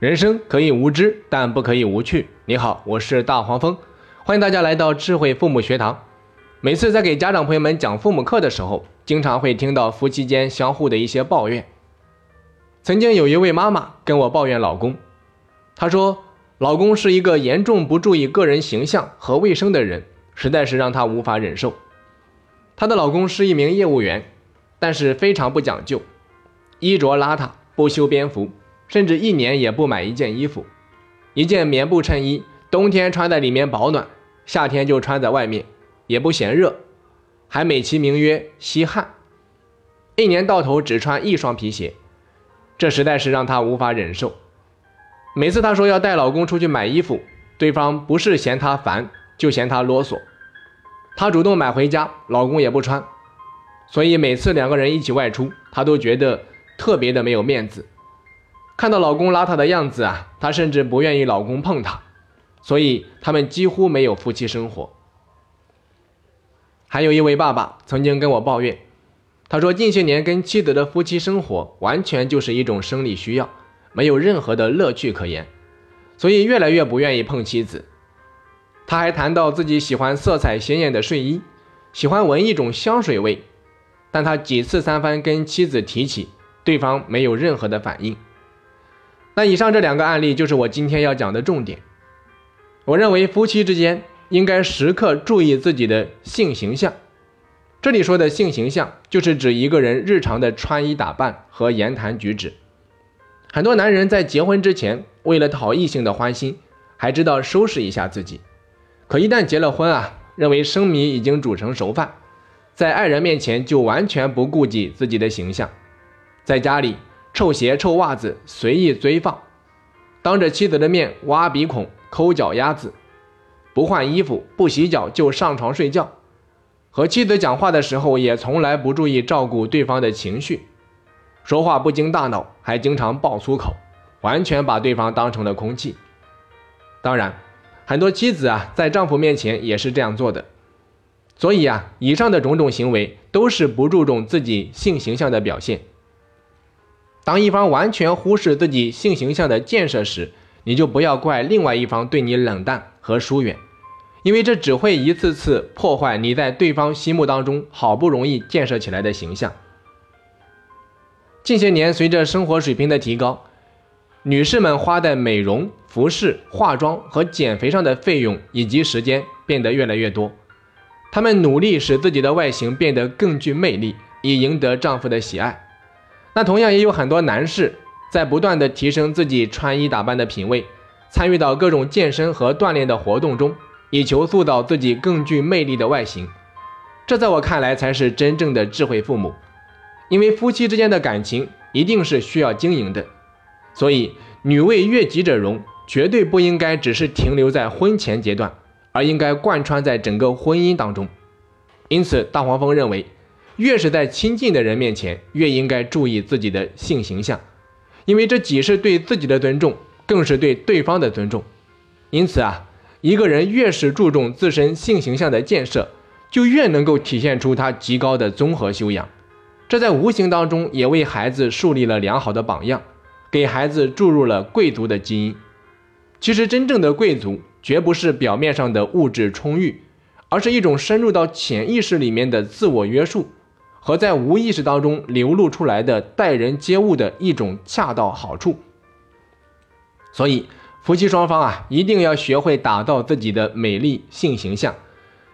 人生可以无知，但不可以无趣。你好，我是大黄蜂，欢迎大家来到智慧父母学堂。每次在给家长朋友们讲父母课的时候，经常会听到夫妻间相互的一些抱怨。曾经有一位妈妈跟我抱怨老公，她说老公是一个严重不注意个人形象和卫生的人，实在是让她无法忍受。她的老公是一名业务员，但是非常不讲究，衣着邋遢，不修边幅。甚至一年也不买一件衣服，一件棉布衬衣，冬天穿在里面保暖，夏天就穿在外面，也不嫌热，还美其名曰吸汗。一年到头只穿一双皮鞋，这实在是让她无法忍受。每次她说要带老公出去买衣服，对方不是嫌她烦，就嫌她啰嗦。她主动买回家，老公也不穿，所以每次两个人一起外出，她都觉得特别的没有面子。看到老公邋遢的样子啊，她甚至不愿意老公碰她，所以他们几乎没有夫妻生活。还有一位爸爸曾经跟我抱怨，他说近些年跟妻子的夫妻生活完全就是一种生理需要，没有任何的乐趣可言，所以越来越不愿意碰妻子。他还谈到自己喜欢色彩鲜艳的睡衣，喜欢闻一种香水味，但他几次三番跟妻子提起，对方没有任何的反应。那以上这两个案例就是我今天要讲的重点。我认为夫妻之间应该时刻注意自己的性形象。这里说的性形象，就是指一个人日常的穿衣打扮和言谈举止。很多男人在结婚之前，为了讨异性的欢心，还知道收拾一下自己。可一旦结了婚啊，认为生米已经煮成熟饭，在爱人面前就完全不顾及自己的形象，在家里。臭鞋、臭袜子随意堆放，当着妻子的面挖鼻孔、抠脚丫子，不换衣服、不洗脚就上床睡觉。和妻子讲话的时候也从来不注意照顾对方的情绪，说话不经大脑，还经常爆粗口，完全把对方当成了空气。当然，很多妻子啊在丈夫面前也是这样做的。所以啊，以上的种种行为都是不注重自己性形象的表现。当一方完全忽视自己性形象的建设时，你就不要怪另外一方对你冷淡和疏远，因为这只会一次次破坏你在对方心目当中好不容易建设起来的形象。近些年，随着生活水平的提高，女士们花在美容、服饰、化妆和减肥上的费用以及时间变得越来越多，她们努力使自己的外形变得更具魅力，以赢得丈夫的喜爱。那同样也有很多男士在不断的提升自己穿衣打扮的品味，参与到各种健身和锻炼的活动中，以求塑造自己更具魅力的外形。这在我看来才是真正的智慧父母，因为夫妻之间的感情一定是需要经营的，所以女为悦己者容，绝对不应该只是停留在婚前阶段，而应该贯穿在整个婚姻当中。因此，大黄蜂认为。越是在亲近的人面前，越应该注意自己的性形象，因为这既是对自己的尊重，更是对对方的尊重。因此啊，一个人越是注重自身性形象的建设，就越能够体现出他极高的综合修养。这在无形当中也为孩子树立了良好的榜样，给孩子注入了贵族的基因。其实，真正的贵族绝不是表面上的物质充裕，而是一种深入到潜意识里面的自我约束。和在无意识当中流露出来的待人接物的一种恰到好处，所以夫妻双方啊，一定要学会打造自己的美丽性形象。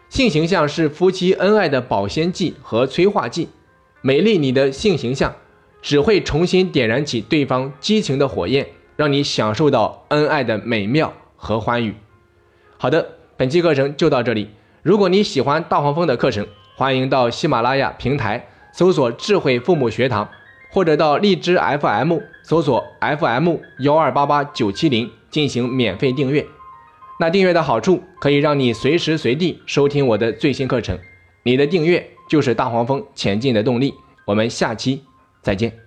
性形象是夫妻恩爱的保鲜剂和催化剂。美丽你的性形象，只会重新点燃起对方激情的火焰，让你享受到恩爱的美妙和欢愉。好的，本期课程就到这里。如果你喜欢大黄蜂的课程，欢迎到喜马拉雅平台搜索“智慧父母学堂”，或者到荔枝 FM 搜索 FM 幺二八八九七零进行免费订阅。那订阅的好处可以让你随时随地收听我的最新课程，你的订阅就是大黄蜂前进的动力。我们下期再见。